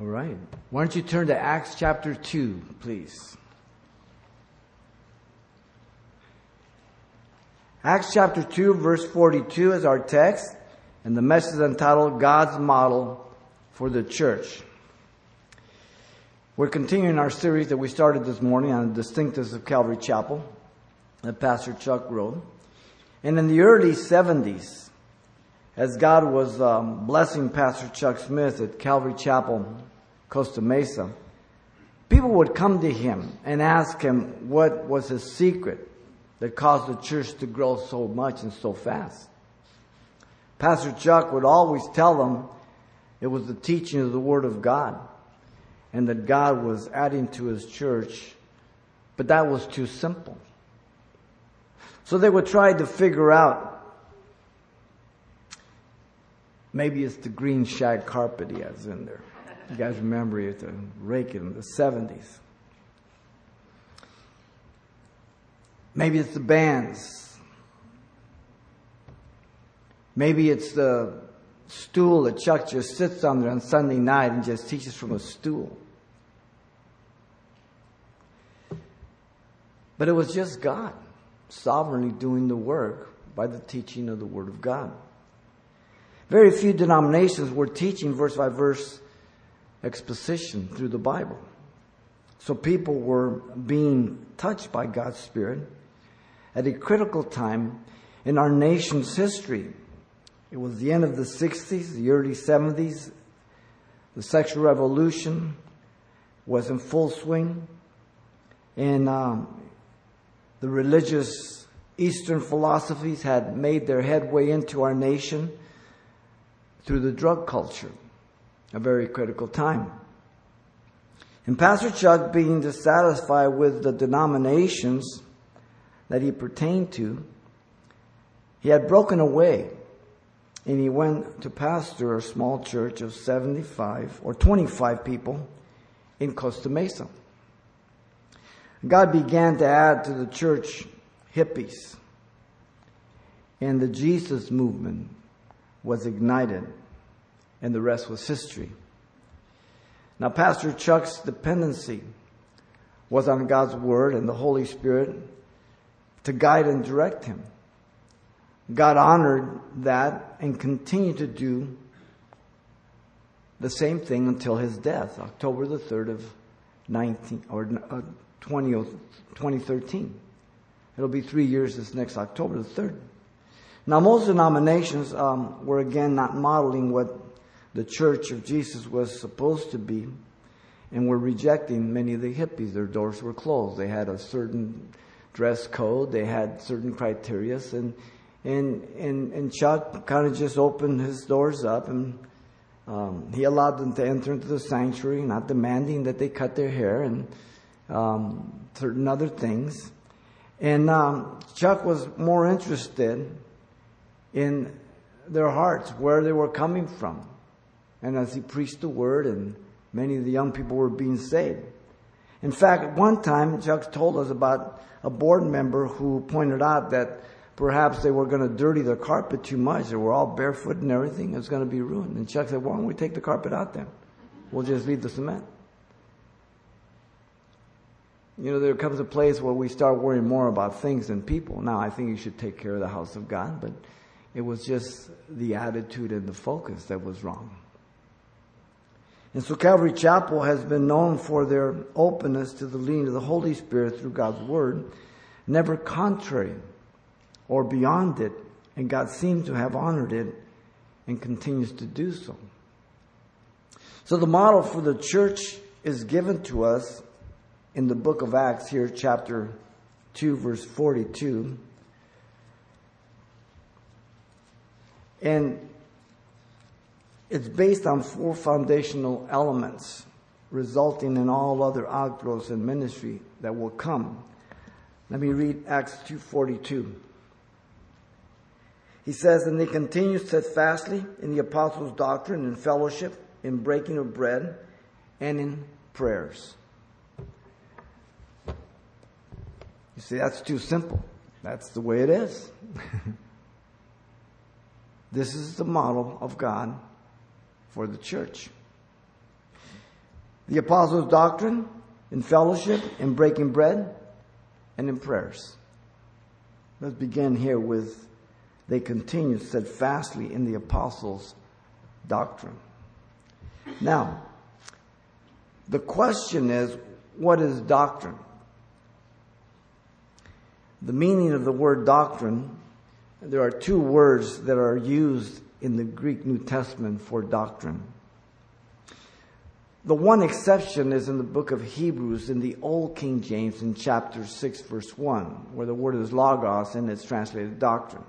All right. Why don't you turn to Acts chapter 2, please? Acts chapter 2, verse 42 is our text, and the message is entitled God's Model for the Church. We're continuing our series that we started this morning on the distinctives of Calvary Chapel that Pastor Chuck wrote. And in the early 70s, as God was um, blessing Pastor Chuck Smith at Calvary Chapel, Costa Mesa, people would come to him and ask him what was his secret that caused the church to grow so much and so fast. Pastor Chuck would always tell them it was the teaching of the Word of God and that God was adding to his church, but that was too simple. So they would try to figure out maybe it's the green shag carpet he has in there. You guys remember he had to rake in the 70s. Maybe it's the bands. Maybe it's the stool that Chuck just sits on there on Sunday night and just teaches from a stool. But it was just God sovereignly doing the work by the teaching of the Word of God. Very few denominations were teaching verse by verse exposition through the Bible. So people were being touched by God's Spirit at a critical time in our nation's history. It was the end of the 60s, the early 70s. The sexual revolution was in full swing. And um, the religious Eastern philosophies had made their headway into our nation through the drug culture. A very critical time. And Pastor Chuck, being dissatisfied with the denominations that he pertained to, he had broken away and he went to pastor a small church of 75 or 25 people in Costa Mesa. God began to add to the church hippies, and the Jesus movement was ignited, and the rest was history. Now, Pastor Chuck's dependency was on God's Word and the Holy Spirit to guide and direct him. God honored that and continued to do the same thing until his death, October the 3rd of 19, or uh, 20, 2013. It'll be three years this next October the 3rd. Now, most denominations um, were again not modeling what the Church of Jesus was supposed to be, and were rejecting many of the hippies. Their doors were closed. They had a certain dress code. They had certain criteria, and and and and Chuck kind of just opened his doors up, and um, he allowed them to enter into the sanctuary, not demanding that they cut their hair and um, certain other things. And um, Chuck was more interested in their hearts, where they were coming from, and as he preached the word, and many of the young people were being saved. In fact, one time, Chuck told us about a board member who pointed out that perhaps they were going to dirty their carpet too much. They were all barefoot and everything. It was going to be ruined. And Chuck said, why don't we take the carpet out then? We'll just leave the cement. You know, there comes a place where we start worrying more about things than people. Now, I think you should take care of the house of God, but it was just the attitude and the focus that was wrong. And so Calvary Chapel has been known for their openness to the leading of the Holy Spirit through God's Word, never contrary or beyond it, and God seems to have honored it and continues to do so. So the model for the church is given to us in the book of Acts here, chapter 2, verse 42. And it's based on four foundational elements, resulting in all other outgrowths in ministry that will come. Let me read Acts 2:42. He says, "And they continued steadfastly in the apostles' doctrine and fellowship, in breaking of bread, and in prayers." You see, that's too simple. That's the way it is. this is the model of God for the church. The apostles' doctrine, in fellowship, in breaking bread, and in prayers. Let's begin here with they continued steadfastly in the apostles' doctrine. Now, the question is, what is doctrine? The meaning of the word doctrine, there are two words that are used in the Greek New Testament for doctrine. The one exception is in the book of Hebrews in the Old King James in chapter 6 verse 1, where the word is logos and it's translated doctrine.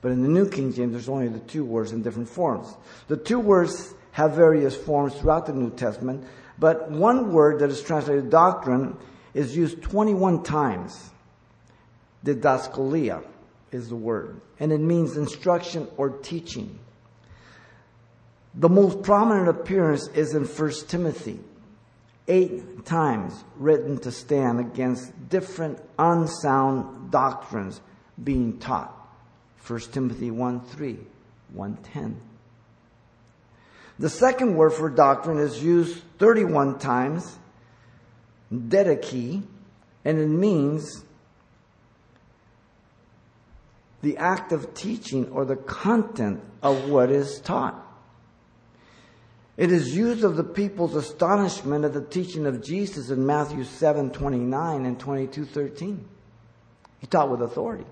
But in the New King James, there's only the two words in different forms. The two words have various forms throughout the New Testament, but one word that is translated doctrine is used 21 times Didaskalia is the word, and it means instruction or teaching. The most prominent appearance is in 1 Timothy, eight times written to stand against different unsound doctrines being taught. 1 Timothy 1 3, 110. The second word for doctrine is used 31 times, didache, and it means the act of teaching or the content of what is taught. It is used of the people's astonishment at the teaching of Jesus in Matthew 7 29 and 22 13. He taught with authority.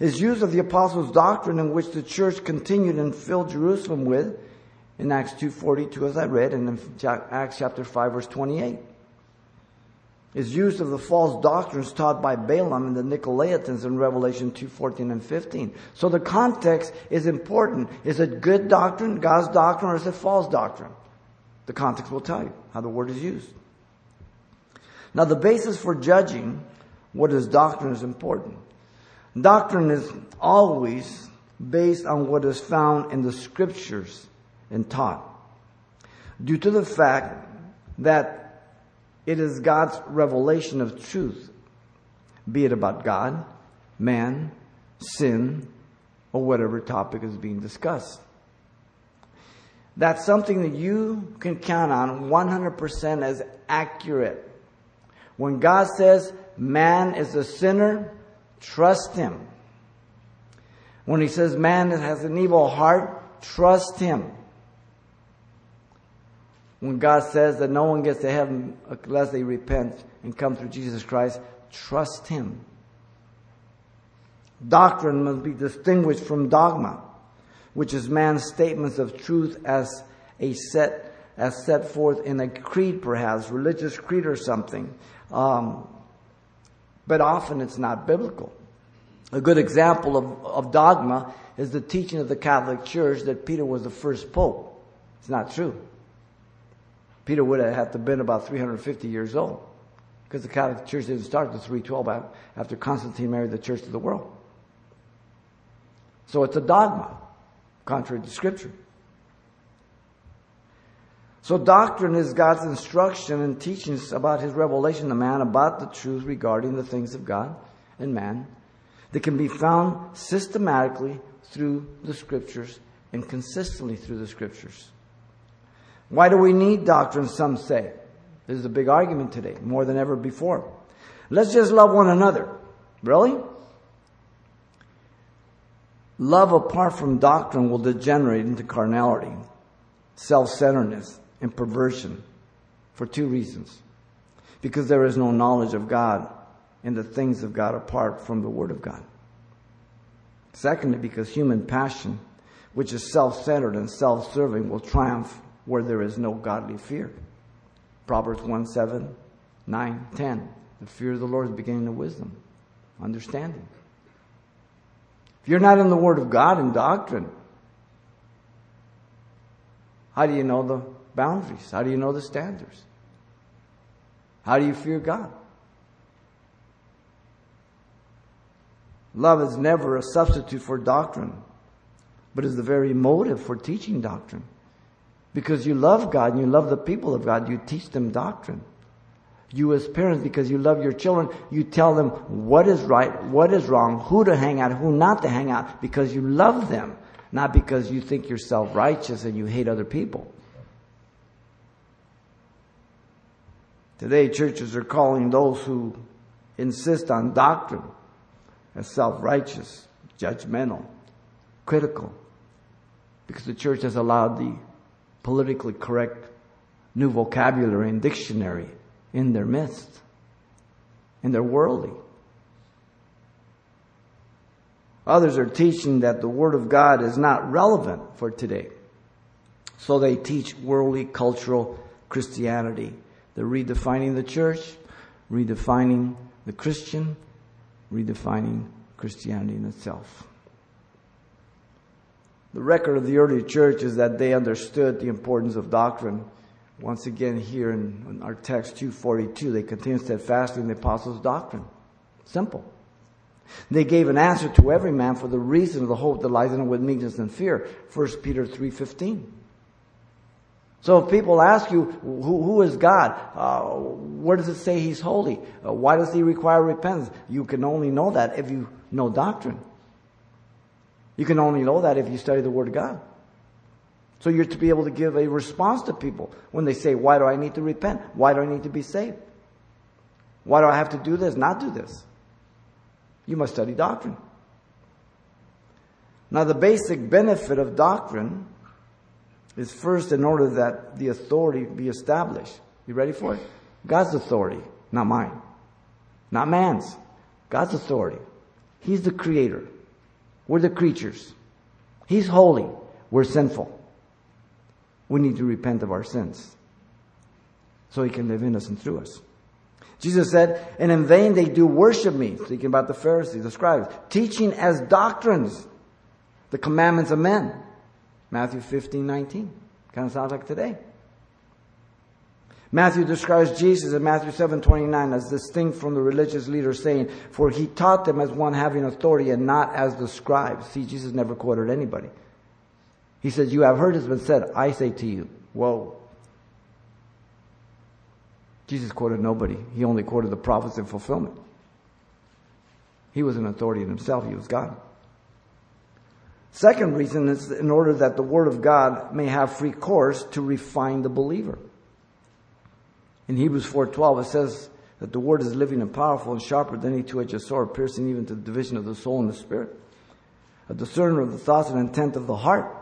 It is used of the apostles' doctrine in which the church continued and filled Jerusalem with in Acts 2.42 as I read and in Acts chapter 5 verse 28 is used of the false doctrines taught by Balaam and the Nicolaitans in Revelation 2, 14 and 15. So the context is important. Is it good doctrine, God's doctrine, or is it false doctrine? The context will tell you how the word is used. Now the basis for judging what is doctrine is important. Doctrine is always based on what is found in the scriptures and taught. Due to the fact that it is God's revelation of truth, be it about God, man, sin, or whatever topic is being discussed. That's something that you can count on 100% as accurate. When God says man is a sinner, trust him. When he says man has an evil heart, trust him. When God says that no one gets to heaven unless they repent and come through Jesus Christ, trust Him. Doctrine must be distinguished from dogma, which is man's statements of truth as a set, as set forth in a creed, perhaps, religious creed or something. Um, but often it's not biblical. A good example of, of dogma is the teaching of the Catholic Church that Peter was the first pope. It's not true. Peter would have had to been about 350 years old because the Catholic Church didn't start until 312 after Constantine married the church of the world. So it's a dogma, contrary to Scripture. So doctrine is God's instruction and teachings about His revelation to man about the truth regarding the things of God and man that can be found systematically through the Scriptures and consistently through the Scriptures. Why do we need doctrine, some say? This is a big argument today, more than ever before. Let's just love one another. Really? Love apart from doctrine will degenerate into carnality, self-centeredness, and perversion for two reasons. Because there is no knowledge of God and the things of God apart from the Word of God. Secondly, because human passion, which is self-centered and self-serving, will triumph where there is no godly fear. Proverbs 1 7, 9, 10. The fear of the Lord is the beginning of wisdom, understanding. If you're not in the Word of God and doctrine, how do you know the boundaries? How do you know the standards? How do you fear God? Love is never a substitute for doctrine, but is the very motive for teaching doctrine. Because you love God and you love the people of God, you teach them doctrine. You as parents, because you love your children, you tell them what is right, what is wrong, who to hang out, who not to hang out, because you love them, not because you think you're self-righteous and you hate other people. Today, churches are calling those who insist on doctrine as self-righteous, judgmental, critical, because the church has allowed the politically correct new vocabulary and dictionary in their midst, and they're worldly. Others are teaching that the Word of God is not relevant for today. So they teach worldly cultural Christianity. They're redefining the church, redefining the Christian, redefining Christianity in itself. The record of the early church is that they understood the importance of doctrine. Once again, here in, in our text 242, they continued steadfastly in the apostles' doctrine. Simple. They gave an answer to every man for the reason of the hope that lies in him with meekness and fear. 1 Peter 3.15. So if people ask you, who, who is God? Uh, where does it say He's holy? Uh, why does He require repentance? You can only know that if you know doctrine. You can only know that if you study the Word of God. So you're to be able to give a response to people when they say, why do I need to repent? Why do I need to be saved? Why do I have to do this, not do this? You must study doctrine. Now the basic benefit of doctrine is first in order that the authority be established. You ready for it? God's authority, not mine. Not man's. God's authority. He's the creator. We're the creatures. He's holy. We're sinful. We need to repent of our sins so he can live in us and through us. Jesus said, and in vain they do worship me, speaking about the Pharisees, the scribes, teaching as doctrines the commandments of men. Matthew 15, 19. Kind of sounds like today. Matthew describes Jesus in Matthew 7, 29 as distinct from the religious leaders saying, for he taught them as one having authority and not as the scribes. See, Jesus never quoted anybody. He says, you have heard it has been said, I say to you. Whoa. Jesus quoted nobody. He only quoted the prophets in fulfillment. He was an authority in himself. He was God. Second reason is in order that the Word of God may have free course to refine the believer. In Hebrews 4.12 it says that the Word is living and powerful and sharper than any two-edged sword, piercing even to the division of the soul and the spirit. A discerner of the thoughts and intent of the heart.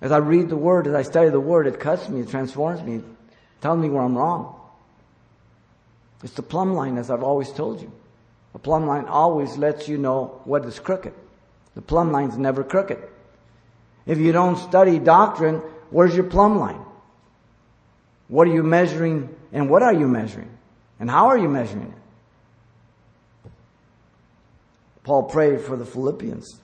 As I read the Word, as I study the Word, it cuts me, it transforms me, it tells me where I'm wrong. It's the plumb line, as I've always told you. The plumb line always lets you know what is crooked. The plumb line's never crooked. If you don't study doctrine, where's your plumb line? What are you measuring and what are you measuring? And how are you measuring it? Paul prayed for the Philippians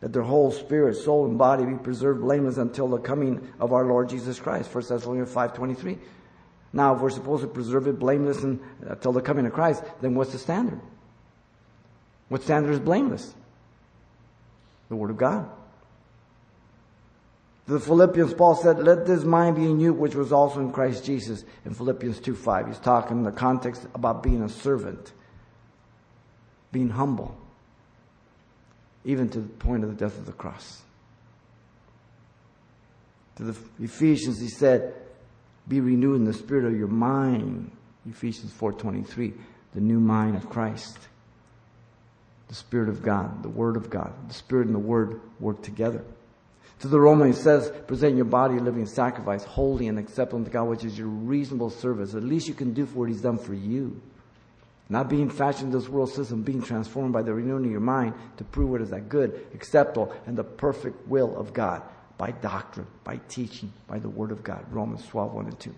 that their whole spirit, soul, and body be preserved blameless until the coming of our Lord Jesus Christ. 1 Thessalonians 5.23. Now, if we're supposed to preserve it blameless until uh, the coming of Christ, then what's the standard? What standard is blameless? The Word of God. The Philippians, Paul said, let this mind be in you, which was also in Christ Jesus. In Philippians 2 5, he's talking in the context about being a servant, being humble even to the point of the death of the cross. To the Ephesians, he said, be renewed in the spirit of your mind. Ephesians 4.23, the new mind of Christ. The Spirit of God, the Word of God. The Spirit and the Word work together. To the Romans, he says, present your body a living sacrifice, holy and acceptable to God, which is your reasonable service. At least you can do for what he's done for you. Not being fashioned in this world system, being transformed by the renewing of your mind to prove what is that good, acceptable, and the perfect will of God by doctrine, by teaching, by the Word of God. Romans 12, 1 and 2.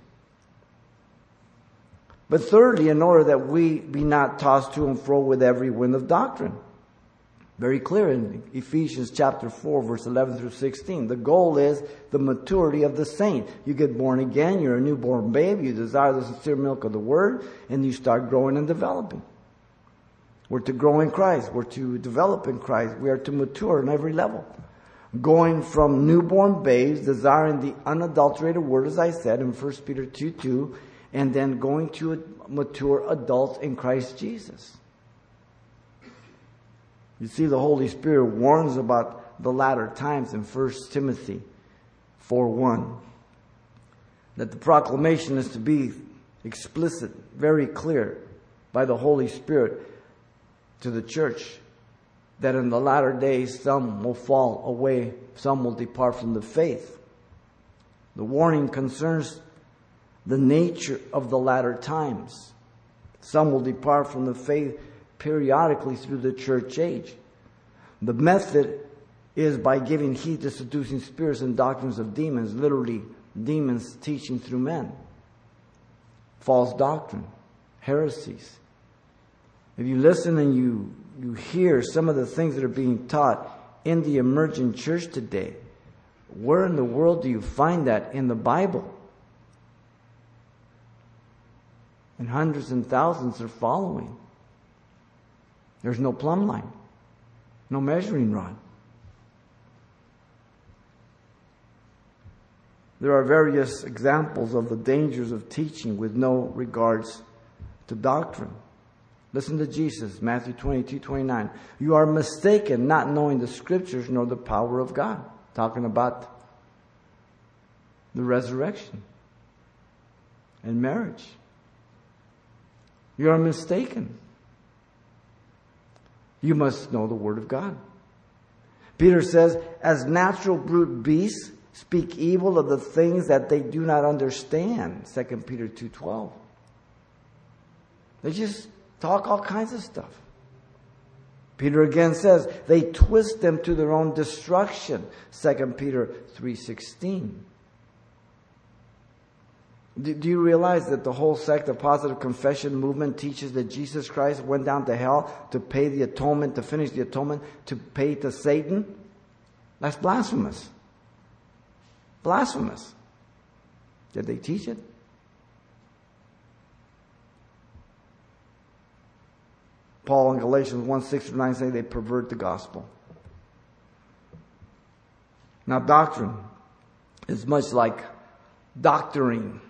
But thirdly, in order that we be not tossed to and fro with every wind of doctrine. Very clear in Ephesians chapter 4 verse 11 through 16. The goal is the maturity of the saint. You get born again, you're a newborn babe, you desire the sincere milk of the word, and you start growing and developing. We're to grow in Christ. We're to develop in Christ. We are to mature on every level. Going from newborn babes, desiring the unadulterated word, as I said in 1 Peter 2 2, and then going to a mature adults in Christ Jesus. You see, the Holy Spirit warns about the latter times in 1 Timothy 4 1. that the proclamation is to be explicit, very clear by the Holy Spirit to the church that in the latter days some will fall away, some will depart from the faith. The warning concerns the nature of the latter times. Some will depart from the faith periodically through the church age. The method is by giving heed to seducing spirits and doctrines of demons, literally, demons teaching through men. False doctrine, heresies. If you listen and you, you hear some of the things that are being taught in the emerging church today, where in the world do you find that in the Bible? And hundreds and thousands are following. There's no plumb line, no measuring rod. There are various examples of the dangers of teaching with no regards to doctrine. Listen to Jesus, Matthew 22, 29. You are mistaken, not knowing the scriptures nor the power of God. Talking about the resurrection and marriage. You are mistaken. You must know the Word of God. Peter says, as natural brute beasts speak evil of the things that they do not understand. 2 Peter 2.12. They just talk all kinds of stuff. Peter again says they twist them to their own destruction. 2 Peter 3:16. Do you realize that the whole sect of positive confession movement teaches that Jesus Christ went down to hell to pay the atonement, to finish the atonement, to pay to Satan? That's blasphemous. Blasphemous. Did they teach it? Paul in Galatians 1 6 9 say they pervert the gospel. Now, doctrine is much like doctoring.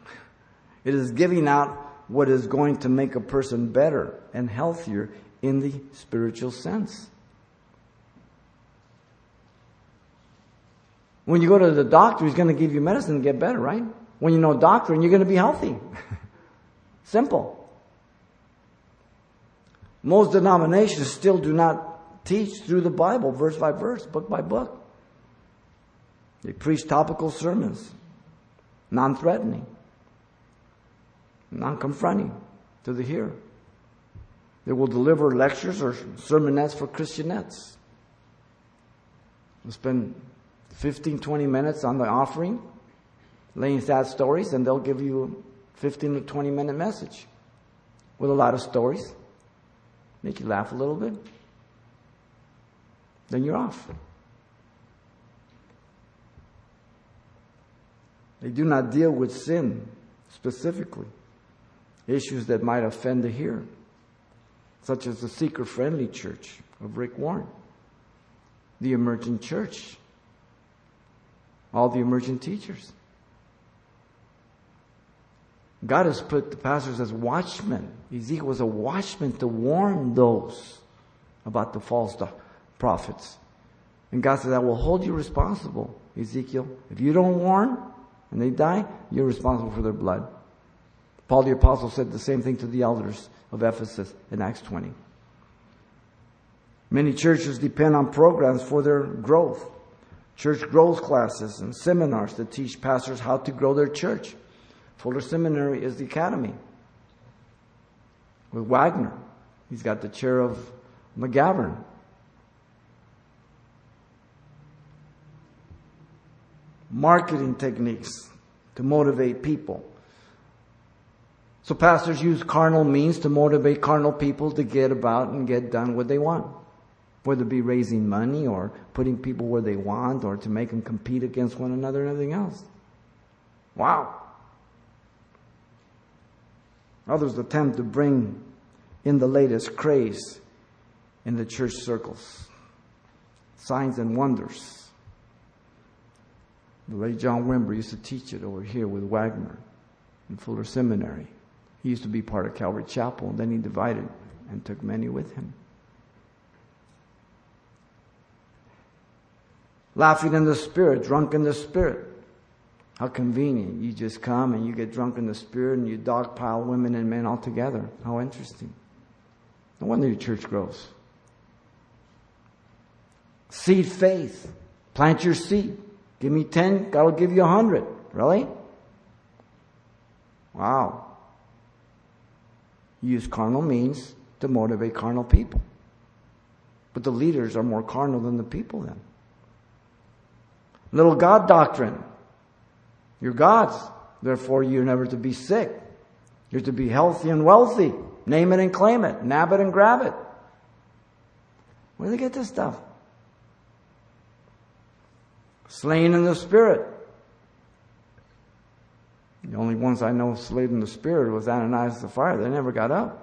It is giving out what is going to make a person better and healthier in the spiritual sense. When you go to the doctor, he's going to give you medicine to get better, right? When you know doctrine, you're going to be healthy. Simple. Most denominations still do not teach through the Bible, verse by verse, book by book. They preach topical sermons non threatening, non confronting to the hearer. They will deliver lectures or sermonettes for Christianettes. They'll spend 15, 20 minutes on the offering, laying sad stories, and they'll give you a 15 to 20 minute message with a lot of stories. Make you laugh a little bit. Then you're off. They do not deal with sin specifically, issues that might offend the hearer, such as the seeker friendly church of Rick Warren, the emergent church, all the emergent teachers. God has put the pastors as watchmen. Ezekiel was a watchman to warn those about the false prophets. And God says, I will hold you responsible, Ezekiel. If you don't warn, and they die, you're responsible for their blood. Paul the Apostle said the same thing to the elders of Ephesus in Acts 20. Many churches depend on programs for their growth. Church growth classes and seminars that teach pastors how to grow their church. Fuller Seminary is the academy. With Wagner, he's got the chair of McGavran. Marketing techniques to motivate people. So pastors use carnal means to motivate carnal people to get about and get done what they want. Whether it be raising money or putting people where they want or to make them compete against one another and everything else. Wow. Others attempt to bring in the latest craze in the church circles. Signs and wonders the late John Wimber used to teach it over here with Wagner in Fuller Seminary. He used to be part of Calvary Chapel, and then he divided and took many with him. Laughing in the spirit, drunk in the spirit, How convenient. You just come and you get drunk in the spirit and you dogpile women and men all together. How interesting. No wonder your church grows. Seed faith. Plant your seed. Give me 10, God will give you a 100. Really? Wow. use carnal means to motivate carnal people. But the leaders are more carnal than the people then. Little God doctrine. You're God's. Therefore, you're never to be sick. You're to be healthy and wealthy. Name it and claim it. Nab it and grab it. Where do they get this stuff? Slain in the spirit. The only ones I know slain in the spirit was Ananias Sapphira. They never got up.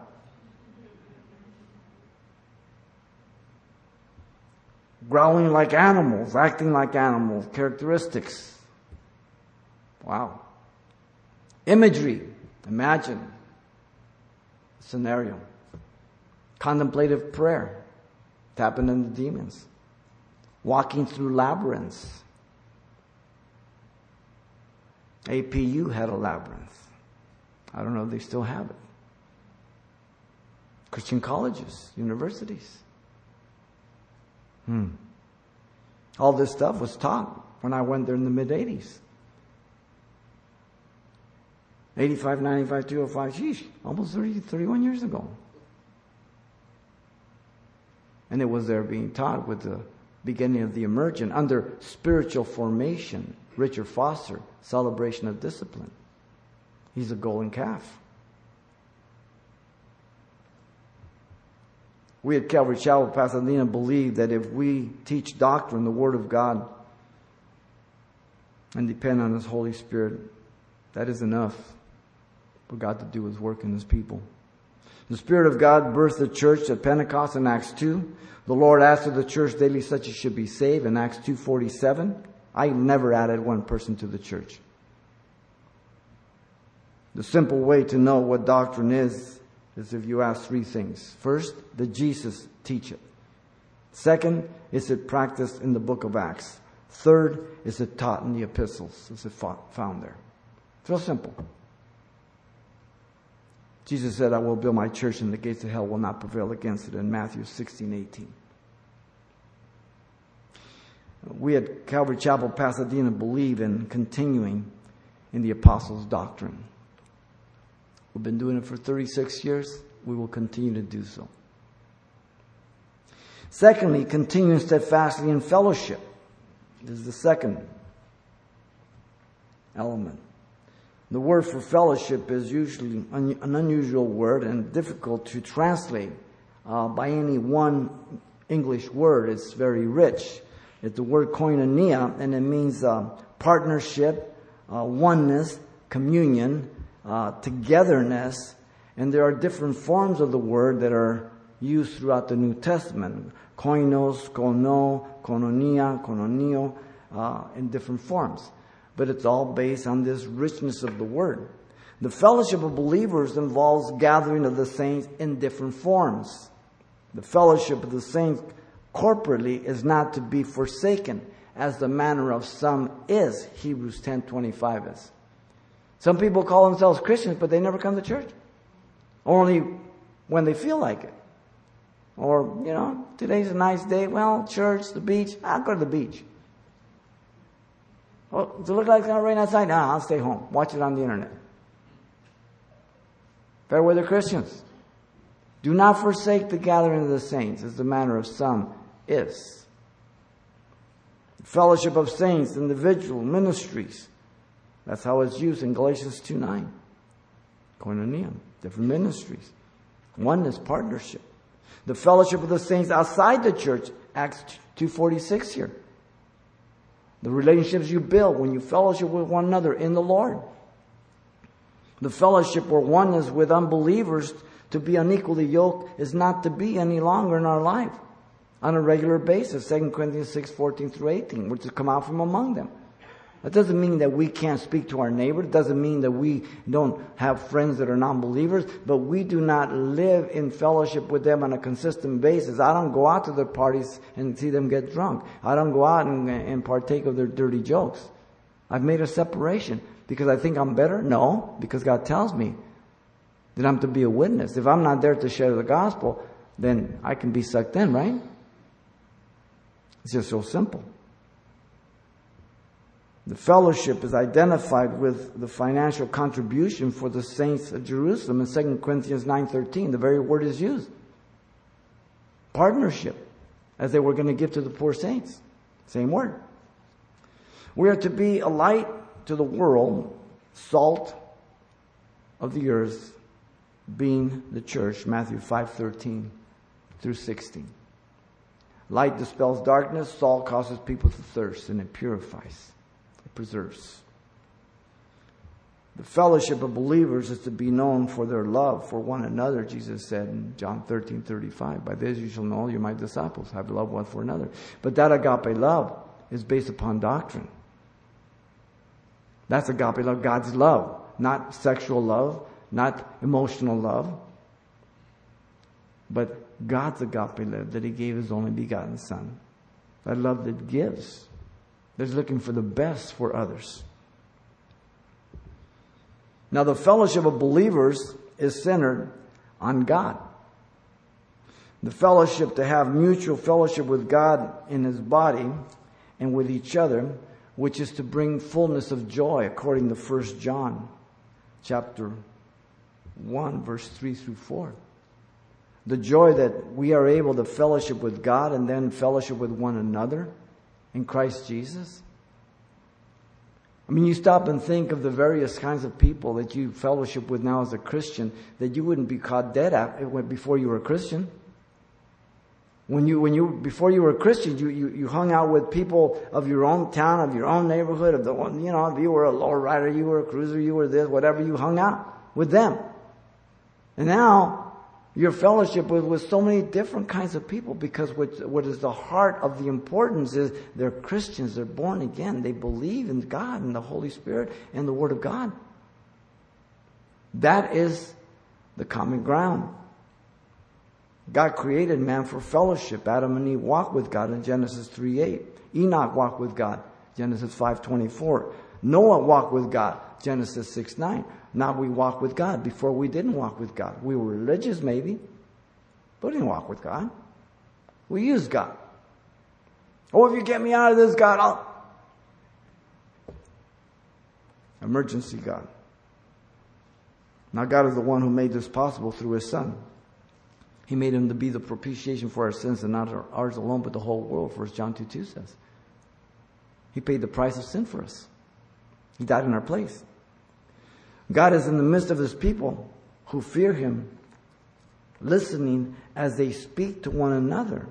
Growling like animals, acting like animals, characteristics. Wow. Imagery. Imagine. Scenario. Contemplative prayer. Tapping into demons. Walking through labyrinths. APU had a labyrinth. I don't know if they still have it. Christian colleges, universities. Hmm. All this stuff was taught when I went there in the mid 80s. 85, 95, 205, sheesh, almost 30, 31 years ago. And it was there being taught with the beginning of the emergent under spiritual formation. Richard Foster, celebration of discipline. He's a golden calf. We at Calvary Chapel, Pasadena, believe that if we teach doctrine, the Word of God, and depend on His Holy Spirit, that is enough for God to do His work in His people. The Spirit of God birthed the church at Pentecost in Acts 2. The Lord asked of the church daily such as should be saved in Acts 2.47. I never added one person to the church. The simple way to know what doctrine is is if you ask three things. First, did Jesus teach it? Second, is it practiced in the book of Acts? Third, is it taught in the epistles? Is it found there? It's real simple. Jesus said, I will build my church and the gates of hell will not prevail against it in Matthew 16, 18. We at Calvary Chapel, Pasadena believe in continuing in the apostles' doctrine. We've been doing it for 36 years. We will continue to do so. Secondly, continuing steadfastly in fellowship. This is the second element. The word for fellowship is usually an unusual word and difficult to translate uh, by any one English word. It's very rich. It's the word koinonia, and it means uh, partnership, uh, oneness, communion, uh, togetherness, and there are different forms of the word that are used throughout the New Testament. Koinos, kono, koinonia, koinonio, uh, in different forms. But it's all based on this richness of the word. The fellowship of believers involves gathering of the saints in different forms. The fellowship of the saints corporately is not to be forsaken as the manner of some is, Hebrews 10:25 is. Some people call themselves Christians, but they never come to church. Only when they feel like it. Or, you know, today's a nice day. Well, church, the beach. I'll go to the beach. Well, does it look like it's going to rain outside? No, I'll stay home. Watch it on the internet. Fair weather Christians. Do not forsake the gathering of the saints, as the manner of some is. Fellowship of saints, individual ministries. That's how it's used in Galatians 2 9. Koinonia, different ministries. Oneness, partnership. The fellowship of the saints outside the church, Acts 2.46 here. The relationships you build when you fellowship with one another in the Lord. The fellowship or oneness with unbelievers to be unequally yoked is not to be any longer in our life on a regular basis. 2 Corinthians 6, 14 through 18. We're to come out from among them. That doesn't mean that we can't speak to our neighbor. It doesn't mean that we don't have friends that are non-believers, but we do not live in fellowship with them on a consistent basis. I don't go out to their parties and see them get drunk. I don't go out and, and partake of their dirty jokes. I've made a separation because I think I'm better? No, because God tells me that I'm to be a witness. If I'm not there to share the gospel, then I can be sucked in, right? It's just so simple. The fellowship is identified with the financial contribution for the saints of Jerusalem in 2 Corinthians 9:13. The very word is used. Partnership as they were going to give to the poor saints. Same word. We are to be a light to the world, salt of the earth, being the church, Matthew 5:13 through 16. Light dispels darkness, salt causes people to thirst, and it purifies preserves. The fellowship of believers is to be known for their love for one another, Jesus said in John 13 35. By this you shall know you're my disciples, have love one for another. But that agape love is based upon doctrine. That's agape love, God's love, not sexual love, not emotional love, but God's agape love that He gave His only begotten Son. That love that gives. That's looking for the best for others. Now, the fellowship of believers is centered on God. The fellowship to have mutual fellowship with God in His body and with each other, which is to bring fullness of joy, according to 1 John chapter 1, verse 3 through 4. The joy that we are able to fellowship with God and then fellowship with one another in Christ Jesus? I mean, you stop and think of the various kinds of people that you fellowship with now as a Christian that you wouldn't be caught dead at before you were a Christian. When you, when you, before you were a Christian, you, you, you hung out with people of your own town, of your own neighborhood, of the one, you know, if you were a lowrider, you were a cruiser, you were this, whatever, you hung out with them. And now, your fellowship with, with so many different kinds of people because what, what is the heart of the importance is they're Christians, they're born again, they believe in God and the Holy Spirit and the Word of God. That is the common ground. God created man for fellowship. Adam and Eve walked with God in Genesis 3 8. Enoch walked with God, Genesis 5 24. Noah walked with God, Genesis 6 9. Now we walk with God. Before we didn't walk with God. We were religious maybe, but we didn't walk with God. We used God. Oh, if you get me out of this, God, I'll. Emergency God. Now, God is the one who made this possible through His Son. He made Him to be the propitiation for our sins and not ours alone, but the whole world, 1 John 2 2 says. He paid the price of sin for us. He died in our place. God is in the midst of his people who fear him, listening as they speak to one another.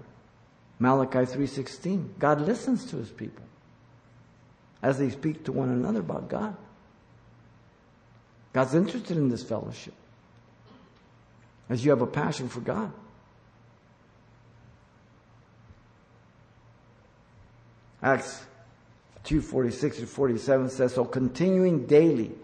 Malachi 3:16. God listens to his people as they speak to one another about God. God's interested in this fellowship. As you have a passion for God. Acts 2:46 to 47 says so continuing daily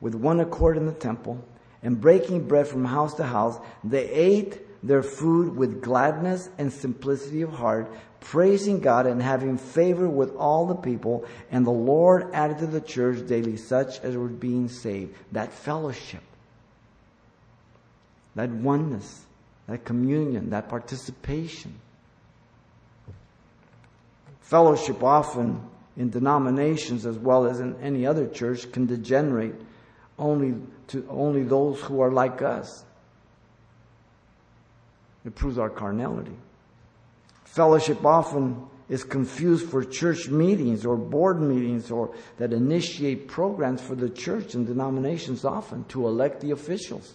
with one accord in the temple and breaking bread from house to house, they ate their food with gladness and simplicity of heart, praising God and having favor with all the people. And the Lord added to the church daily such as were being saved. That fellowship, that oneness, that communion, that participation. Fellowship often in denominations as well as in any other church can degenerate only to only those who are like us. It proves our carnality. Fellowship often is confused for church meetings or board meetings or that initiate programs for the church and denominations often to elect the officials.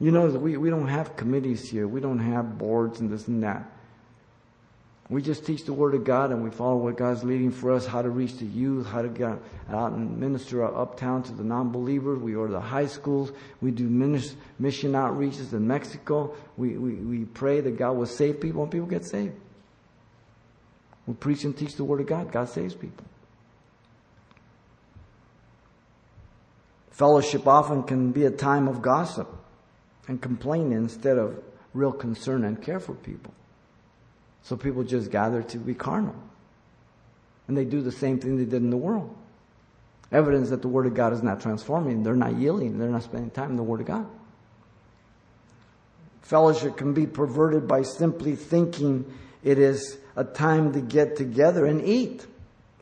You know, we, we don't have committees here. We don't have boards and this and that. We just teach the Word of God and we follow what God's leading for us, how to reach the youth, how to get out and minister uptown to the non-believers. We to the high schools. We do mission outreaches in Mexico. We, we, we pray that God will save people and people get saved. We preach and teach the Word of God. God saves people. Fellowship often can be a time of gossip and complaining instead of real concern and care for people. So people just gather to be carnal. And they do the same thing they did in the world. Evidence that the Word of God is not transforming. They're not yielding. They're not spending time in the Word of God. Fellowship can be perverted by simply thinking it is a time to get together and eat.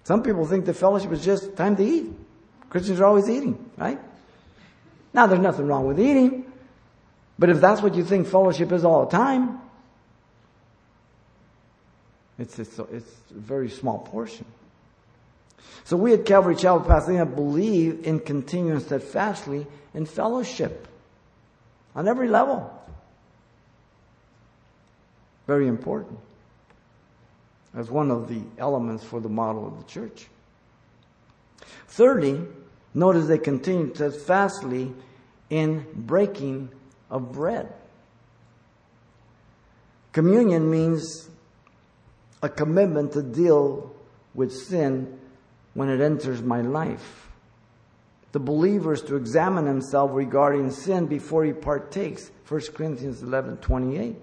Some people think the fellowship is just time to eat. Christians are always eating, right? Now, there's nothing wrong with eating, but if that's what you think fellowship is all the time, it's, it's, it's a very small portion. So we at Calvary Chapel Pasadena believe in continuing steadfastly in fellowship on every level. Very important. As one of the elements for the model of the church. Thirdly, notice they continue steadfastly in breaking of bread. Communion means a commitment to deal with sin when it enters my life. The believer is to examine himself regarding sin before he partakes. 1 Corinthians 11 28.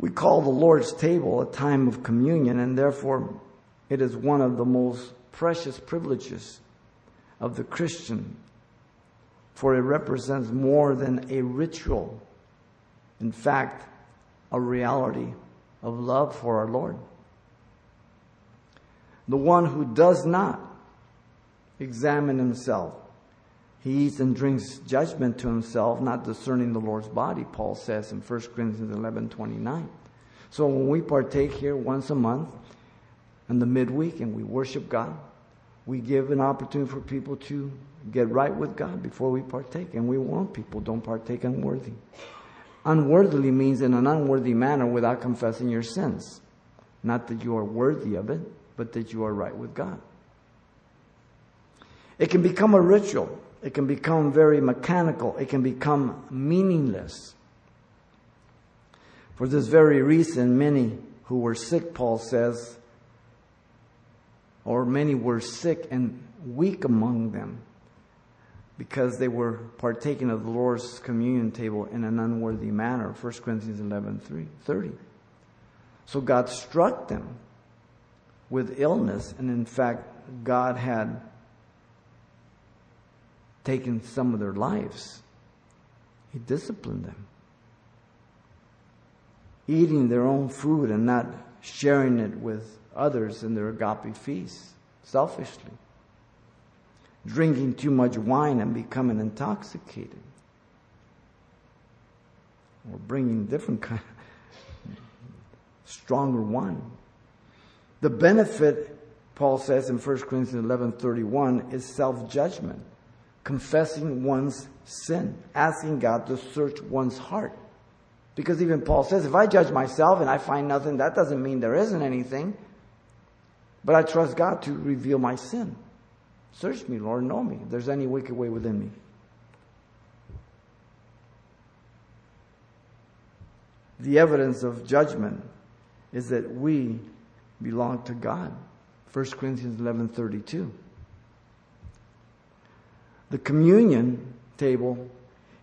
We call the Lord's table a time of communion, and therefore it is one of the most precious privileges of the Christian, for it represents more than a ritual. In fact, a reality of love for our Lord. The one who does not examine himself, he eats and drinks judgment to himself, not discerning the Lord's body, Paul says in 1 Corinthians 11 29. So when we partake here once a month in the midweek and we worship God, we give an opportunity for people to get right with God before we partake. And we warn people don't partake unworthy. Unworthily means in an unworthy manner without confessing your sins. Not that you are worthy of it, but that you are right with God. It can become a ritual. It can become very mechanical. It can become meaningless. For this very reason, many who were sick, Paul says, or many were sick and weak among them because they were partaking of the Lord's communion table in an unworthy manner. 1 Corinthians 11 3, 30. So God struck them with illness, and in fact, God had taken some of their lives. He disciplined them. Eating their own food and not sharing it with others in their agape feast, selfishly drinking too much wine and becoming intoxicated, or bringing different kind, stronger wine. The benefit, Paul says in 1 Corinthians 11 31, is self judgment, confessing one's sin, asking God to search one's heart. Because even Paul says, if I judge myself and I find nothing, that doesn't mean there isn't anything. But I trust God to reveal my sin. Search me, Lord, know me. If there's any wicked way within me. The evidence of judgment is that we belong to God. 1 Corinthians 11:32. The communion table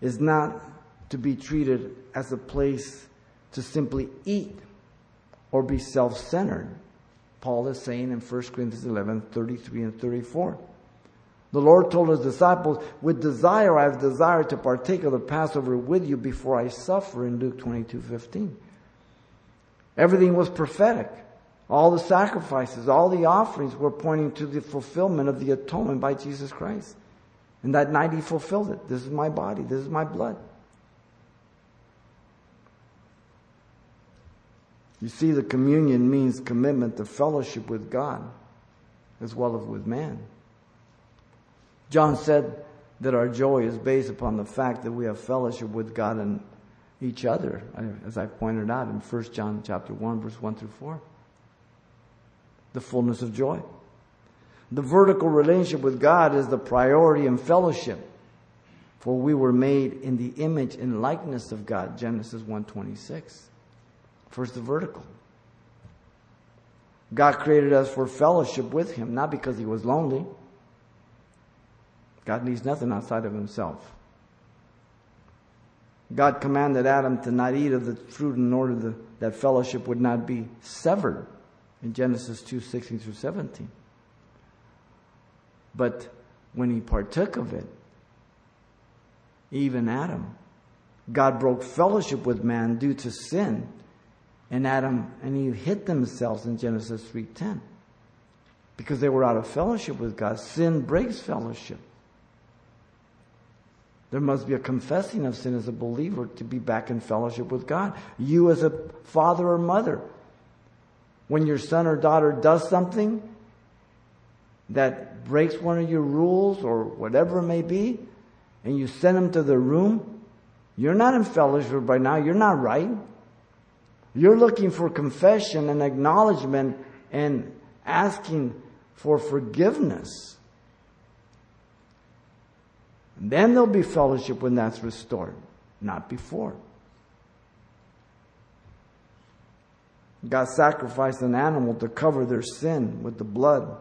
is not to be treated as a place to simply eat or be self-centered. Paul is saying in 1 Corinthians 11:33 and 34. The Lord told his disciples, With desire I have desired to partake of the Passover with you before I suffer in Luke 22 15. Everything was prophetic. All the sacrifices, all the offerings were pointing to the fulfillment of the atonement by Jesus Christ. And that night he fulfilled it. This is my body, this is my blood. You see, the communion means commitment to fellowship with God as well as with man. John said that our joy is based upon the fact that we have fellowship with God and each other, as I pointed out in 1 John chapter 1, verse 1 through 4. The fullness of joy. The vertical relationship with God is the priority in fellowship. For we were made in the image and likeness of God, Genesis 1:26. First the vertical. God created us for fellowship with him, not because he was lonely, God needs nothing outside of himself. God commanded Adam to not eat of the fruit in order that fellowship would not be severed. in Genesis 2 16 through 17. But when he partook of it, even Adam, God broke fellowship with man due to sin. And Adam and Eve hid themselves in Genesis 3:10. Because they were out of fellowship with God. Sin breaks fellowship. There must be a confessing of sin as a believer to be back in fellowship with God. You as a father or mother, when your son or daughter does something that breaks one of your rules or whatever it may be, and you send them to the room, you're not in fellowship right now. You're not right. You're looking for confession and acknowledgement and asking for forgiveness. Then there'll be fellowship when that's restored, not before. God sacrificed an animal to cover their sin with the blood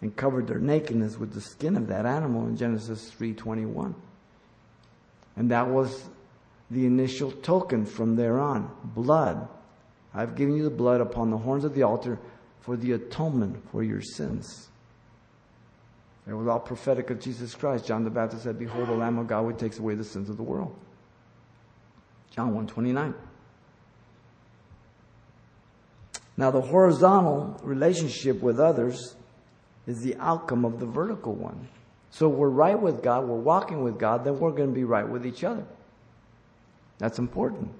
and covered their nakedness with the skin of that animal in Genesis 3:21. And that was the initial token from there on, blood. I've given you the blood upon the horns of the altar for the atonement for your sins. It was all prophetic of Jesus Christ. John the Baptist said, Behold the Lamb of God who takes away the sins of the world. John 129. Now, the horizontal relationship with others is the outcome of the vertical one. So we're right with God, we're walking with God, then we're going to be right with each other. That's important.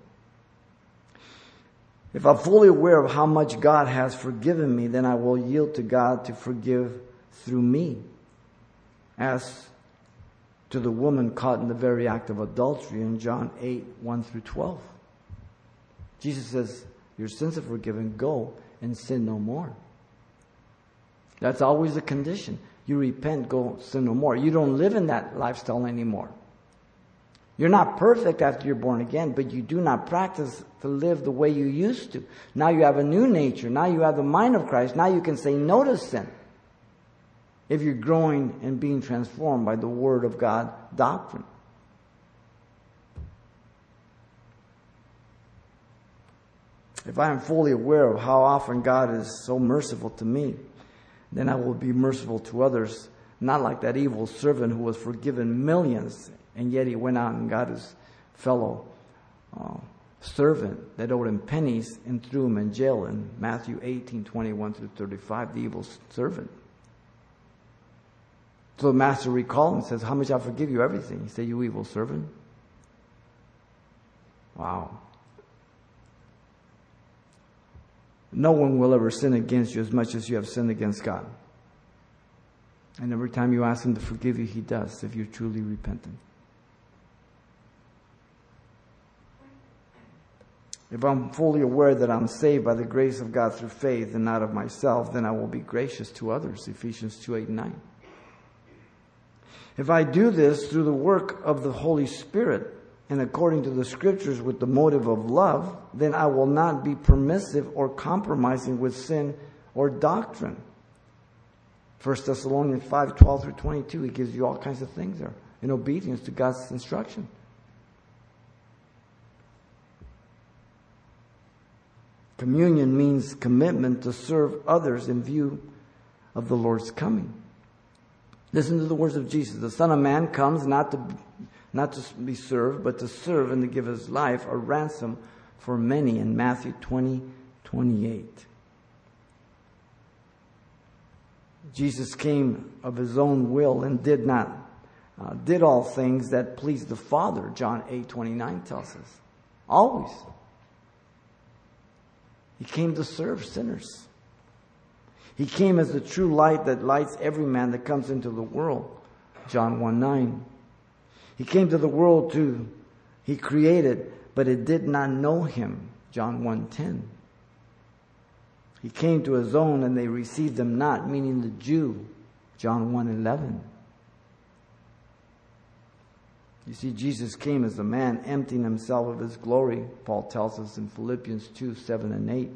If I'm fully aware of how much God has forgiven me, then I will yield to God to forgive through me. As to the woman caught in the very act of adultery in John 8, 1 through 12. Jesus says, Your sins are forgiven, go and sin no more. That's always the condition. You repent, go sin no more. You don't live in that lifestyle anymore. You're not perfect after you're born again, but you do not practice to live the way you used to. Now you have a new nature. Now you have the mind of Christ. Now you can say no to sin if you're growing and being transformed by the Word of God doctrine. If I am fully aware of how often God is so merciful to me, then I will be merciful to others, not like that evil servant who was forgiven millions, and yet he went out and got his fellow uh, servant that owed him pennies and threw him in jail in Matthew 18 21 through 35, the evil servant. So the master recalled and says, How much I forgive you? Everything. He said, You evil servant. Wow. No one will ever sin against you as much as you have sinned against God. And every time you ask Him to forgive you, He does if you're truly repentant. If I'm fully aware that I'm saved by the grace of God through faith and not of myself, then I will be gracious to others. Ephesians 2 8 9. If I do this through the work of the Holy Spirit and according to the scriptures with the motive of love, then I will not be permissive or compromising with sin or doctrine. 1 Thessalonians 5 12 through 22, he gives you all kinds of things there in obedience to God's instruction. Communion means commitment to serve others in view of the Lord's coming. Listen to the words of Jesus. The Son of Man comes not to, not to be served, but to serve and to give his life a ransom for many in Matthew 20, 28. Jesus came of his own will and did not, uh, did all things that pleased the Father, John 8, 29 tells us. Always. He came to serve sinners. He came as the true light that lights every man that comes into the world. John 1 9. He came to the world to, he created, but it did not know him. John 1 10. He came to his own and they received him not, meaning the Jew. John 1 11. You see, Jesus came as a man, emptying himself of his glory, Paul tells us in Philippians 2 7 and 8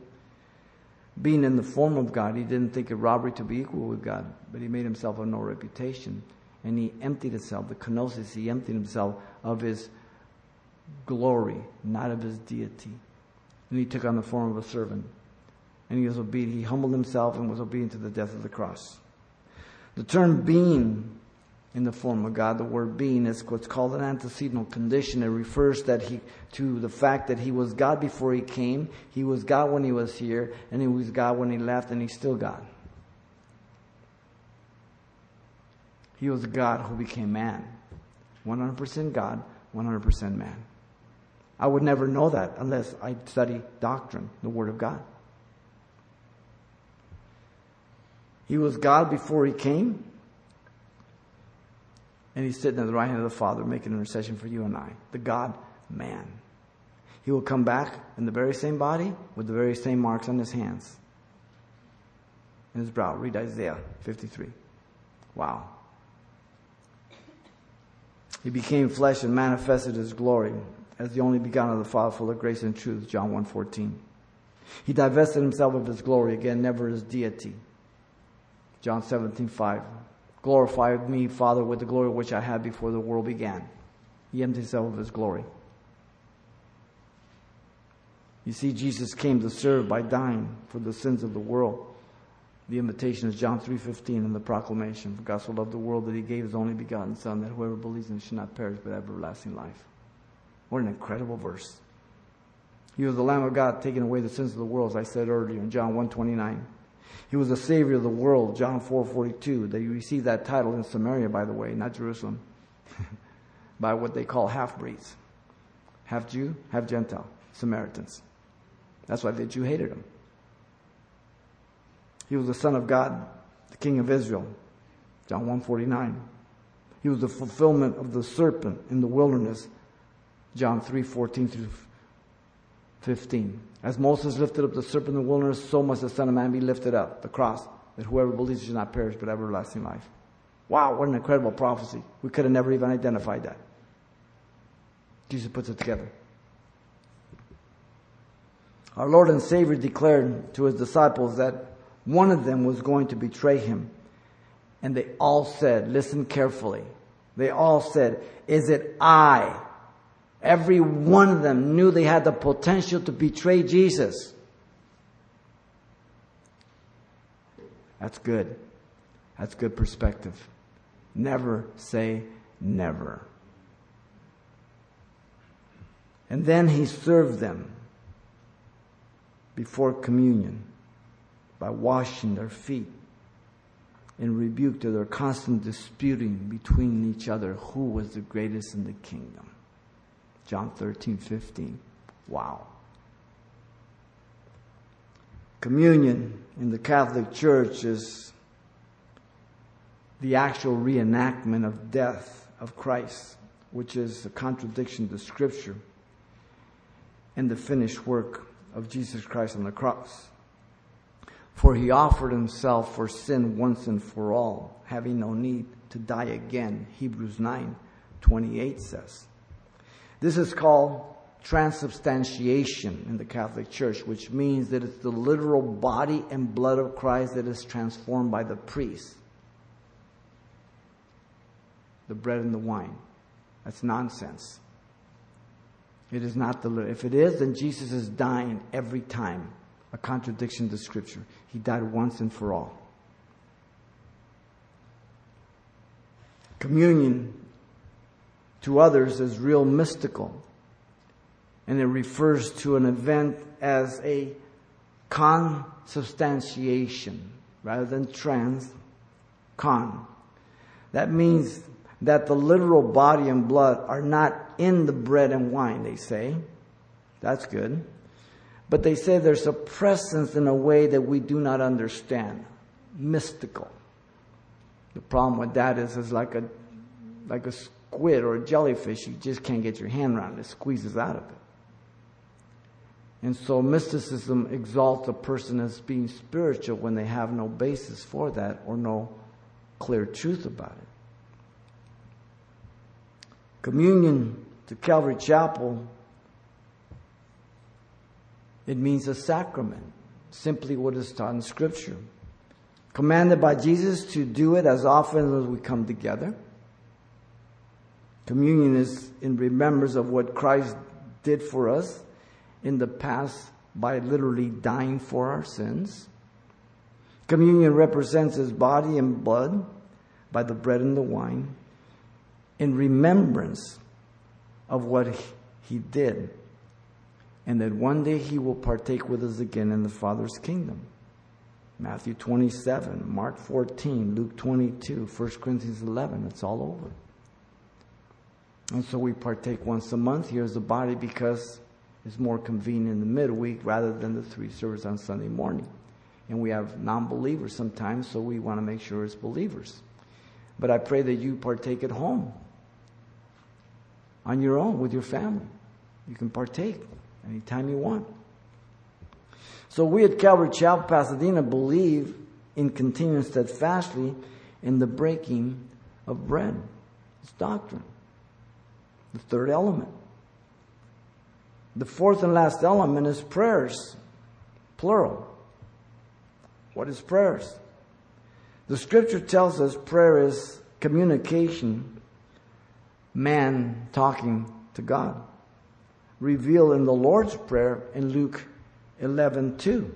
being in the form of God, he didn't think it robbery to be equal with God, but he made himself of no reputation. And he emptied himself, the kenosis, he emptied himself of his glory, not of his deity. And he took on the form of a servant. and he was obedient. He humbled himself and was obedient to the death of the cross. The term being in the form of God, the word being is what's called an antecedent condition. It refers that he, to the fact that he was God before he came, he was God when he was here, and he was God when he left, and he's still God. He was God who became man. 100% God, 100% man. I would never know that unless I study doctrine, the Word of God. He was God before he came. And he's sitting at the right hand of the Father making intercession for you and I, the God man. He will come back in the very same body with the very same marks on his hands and his brow. Read Isaiah 53. Wow. He became flesh and manifested his glory as the only begotten of the Father, full of grace and truth. John 1.14. He divested himself of his glory, again, never his deity. John 17.5. Glorify me, Father, with the glory which I had before the world began. He emptied himself of his glory. You see, Jesus came to serve by dying for the sins of the world. The invitation is John 3.15 in the proclamation. For God so loved the world that he gave his only begotten Son, that whoever believes in him should not perish but have everlasting life. What an incredible verse. He was the Lamb of God taking away the sins of the world, as I said earlier in John 1.29. He was the Savior of the world, John 4.42. They received that title in Samaria, by the way, not Jerusalem, by what they call half-breeds. Half Jew, half Gentile, Samaritans. That's why the Jew hated him. He was the Son of God, the King of Israel. John 149. He was the fulfillment of the serpent in the wilderness. John 3, 14 through 15. As Moses lifted up the serpent in the wilderness, so must the Son of Man be lifted up, the cross, that whoever believes should not perish but everlasting life. Wow, what an incredible prophecy. We could have never even identified that. Jesus puts it together. Our Lord and Savior declared to his disciples that one of them was going to betray him. And they all said, listen carefully. They all said, is it I? Every one of them knew they had the potential to betray Jesus. That's good. That's good perspective. Never say never. And then he served them before communion by washing their feet in rebuke to their constant disputing between each other who was the greatest in the kingdom. John 13, 15. Wow. Communion in the Catholic Church is the actual reenactment of death of Christ, which is a contradiction to Scripture and the finished work of Jesus Christ on the cross. For he offered himself for sin once and for all, having no need to die again. Hebrews 9 28 says. This is called transubstantiation in the Catholic Church, which means that it's the literal body and blood of Christ that is transformed by the priest. The bread and the wine. That's nonsense. It is not the, if it is, then Jesus is dying every time. A contradiction to Scripture. He died once and for all. Communion to others as real mystical. And it refers to an event as a consubstantiation rather than trans, con. That means that the literal body and blood are not in the bread and wine, they say. That's good. But they say there's a presence in a way that we do not understand. Mystical. The problem with that is it's like a like a squid or a jellyfish, you just can't get your hand around it. It squeezes out of it. And so mysticism exalts a person as being spiritual when they have no basis for that or no clear truth about it. Communion to Calvary Chapel, it means a sacrament, simply what is taught in Scripture. Commanded by Jesus to do it as often as we come together. Communion is in remembrance of what Christ did for us in the past, by literally dying for our sins. Communion represents his body and blood by the bread and the wine in remembrance of what he did. And that one day he will partake with us again in the Father's kingdom. Matthew 27, Mark 14, Luke 22, 1 Corinthians 11. It's all over. And so we partake once a month here as a body because it's more convenient in the midweek rather than the three services on Sunday morning. And we have non believers sometimes, so we want to make sure it's believers. But I pray that you partake at home, on your own, with your family. You can partake anytime you want. So we at Calvary Chapel, Pasadena believe in continuing steadfastly in the breaking of bread. It's doctrine. The third element. The fourth and last element is prayers, plural. What is prayers? The scripture tells us prayer is communication, man talking to God. Revealed in the Lord's Prayer in Luke 11 2.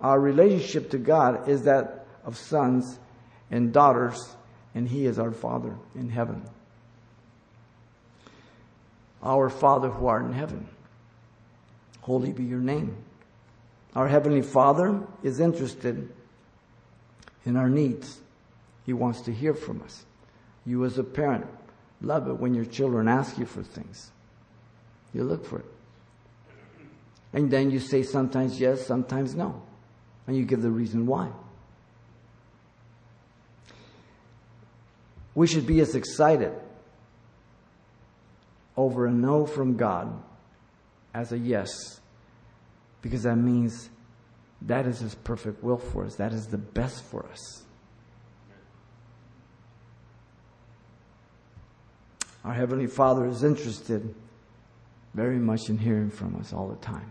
Our relationship to God is that of sons and daughters, and He is our Father in heaven. Our Father who art in heaven, holy be your name. Our Heavenly Father is interested in our needs. He wants to hear from us. You, as a parent, love it when your children ask you for things. You look for it. And then you say sometimes yes, sometimes no. And you give the reason why. We should be as excited over a no from God as a yes, because that means that is His perfect will for us, that is the best for us. Our Heavenly Father is interested very much in hearing from us all the time.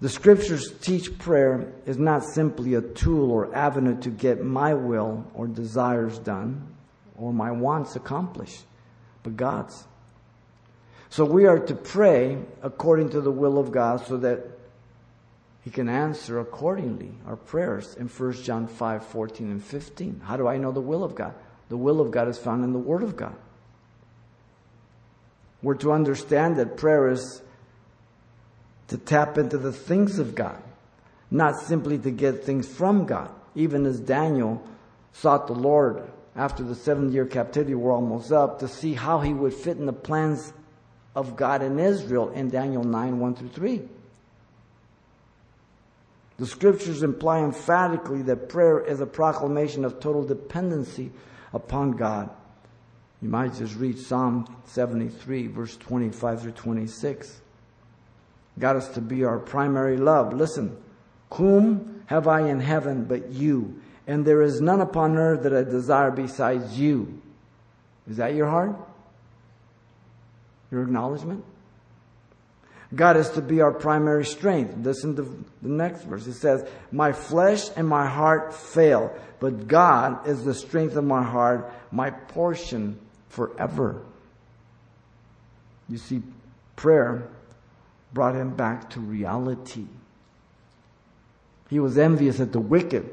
The scriptures teach prayer is not simply a tool or avenue to get my will or desires done or my wants accomplished but God's. So we are to pray according to the will of God so that He can answer accordingly our prayers in 1 John 5 14 and 15. How do I know the will of God? The will of God is found in the Word of God. We're to understand that prayer is to tap into the things of God, not simply to get things from God. Even as Daniel sought the Lord after the seven year captivity were almost up to see how he would fit in the plans of God in Israel in Daniel 9 1 through 3. The scriptures imply emphatically that prayer is a proclamation of total dependency upon God. You might just read Psalm 73, verse 25 through 26. God is to be our primary love. Listen, whom have I in heaven but you? And there is none upon earth that I desire besides you. Is that your heart? Your acknowledgement? God is to be our primary strength. Listen to the next verse. It says, My flesh and my heart fail, but God is the strength of my heart, my portion forever. You see, prayer brought him back to reality. He was envious at the wicked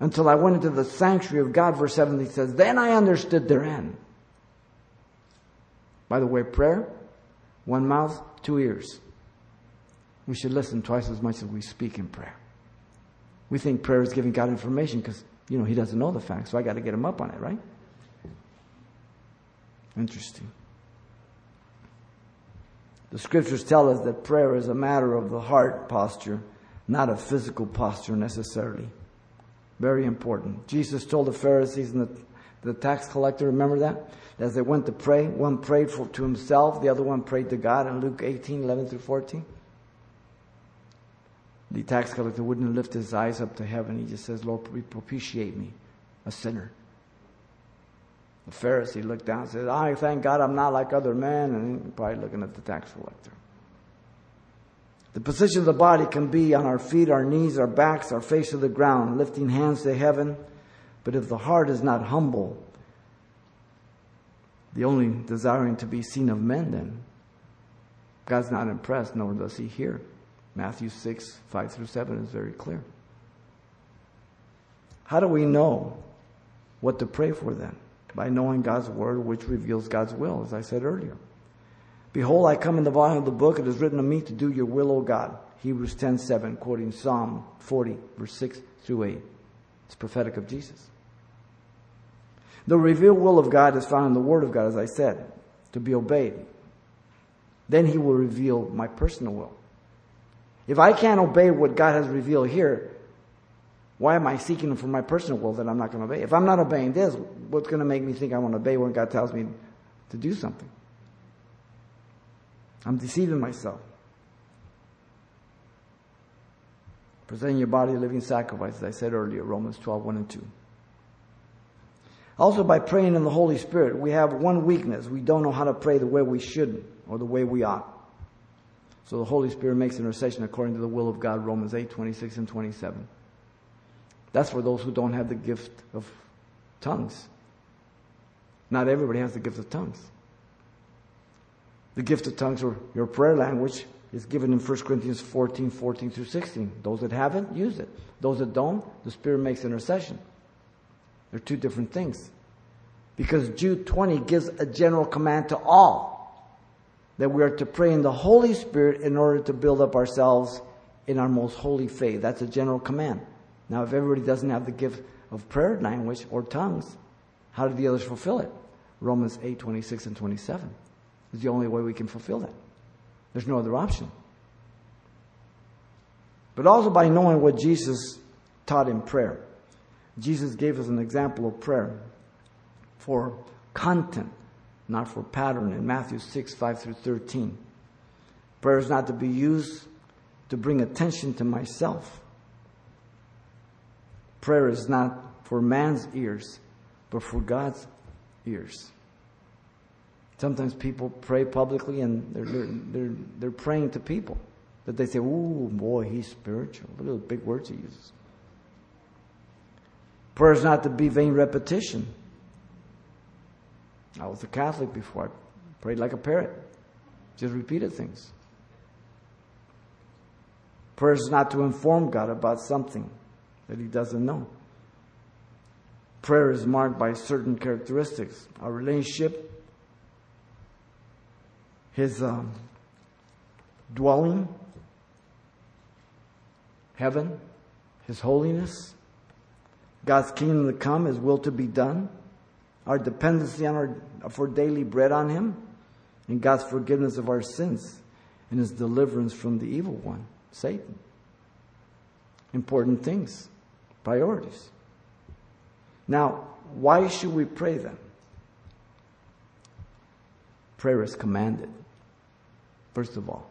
until I went into the sanctuary of God. Verse 70 says, Then I understood their end. By the way, prayer, one mouth, two ears. We should listen twice as much as we speak in prayer. We think prayer is giving God information because, you know, He doesn't know the facts, so I got to get Him up on it, right? Interesting. The scriptures tell us that prayer is a matter of the heart posture, not a physical posture necessarily. Very important. Jesus told the Pharisees and the, the tax collector, remember that? As they went to pray, one prayed for, to himself, the other one prayed to God in Luke 18, 11 through 14. The tax collector wouldn't lift his eyes up to heaven. He just says, Lord, propitiate me, a sinner. The Pharisee looked down and said, I thank God I'm not like other men, and probably looking at the tax collector. The position of the body can be on our feet, our knees, our backs, our face to the ground, lifting hands to heaven. But if the heart is not humble, the only desiring to be seen of men, then God's not impressed, nor does he hear. Matthew 6, 5 through 7 is very clear. How do we know what to pray for then? By knowing God's word, which reveals God's will, as I said earlier. Behold, I come in the volume of the book. It is written of me to do your will, O God. Hebrews 10, 7, quoting Psalm 40, verse 6 through 8. It's prophetic of Jesus. The revealed will of God is found in the Word of God, as I said, to be obeyed. Then He will reveal my personal will. If I can't obey what God has revealed here, why am I seeking for my personal will that I'm not going to obey? If I'm not obeying this, what's going to make me think I want to obey when God tells me to do something? I'm deceiving myself. Presenting your body a living sacrifice, as I said earlier, Romans 12, 1 and 2. Also, by praying in the Holy Spirit, we have one weakness. We don't know how to pray the way we should or the way we ought. So the Holy Spirit makes intercession according to the will of God, Romans 8, 26 and 27. That's for those who don't have the gift of tongues. Not everybody has the gift of tongues. The gift of tongues or your prayer language is given in 1 Corinthians 14, 14 through 16. Those that have it, use it. Those that don't, the Spirit makes intercession. They're two different things. Because Jude 20 gives a general command to all that we are to pray in the Holy Spirit in order to build up ourselves in our most holy faith. That's a general command. Now, if everybody doesn't have the gift of prayer language or tongues, how do the others fulfill it? Romans 8, 26 and 27 is the only way we can fulfill that. There's no other option. But also by knowing what Jesus taught in prayer. Jesus gave us an example of prayer for content, not for pattern in Matthew 6, 5 through 13. Prayer is not to be used to bring attention to myself. Prayer is not for man's ears, but for God's ears. Sometimes people pray publicly and they're, they're, they're, they're praying to people. That they say, ooh, boy, he's spiritual. Look at those big words he uses. Prayer is not to be vain repetition. I was a Catholic before. I prayed like a parrot. Just repeated things. Prayer is not to inform God about something that he doesn't know. Prayer is marked by certain characteristics. Our relationship, his um, dwelling, heaven, his holiness, God's kingdom to come, his will to be done, our dependency on our, for daily bread on him, and God's forgiveness of our sins, and his deliverance from the evil one, Satan. Important things priorities. Now, why should we pray then? Prayer is commanded, first of all.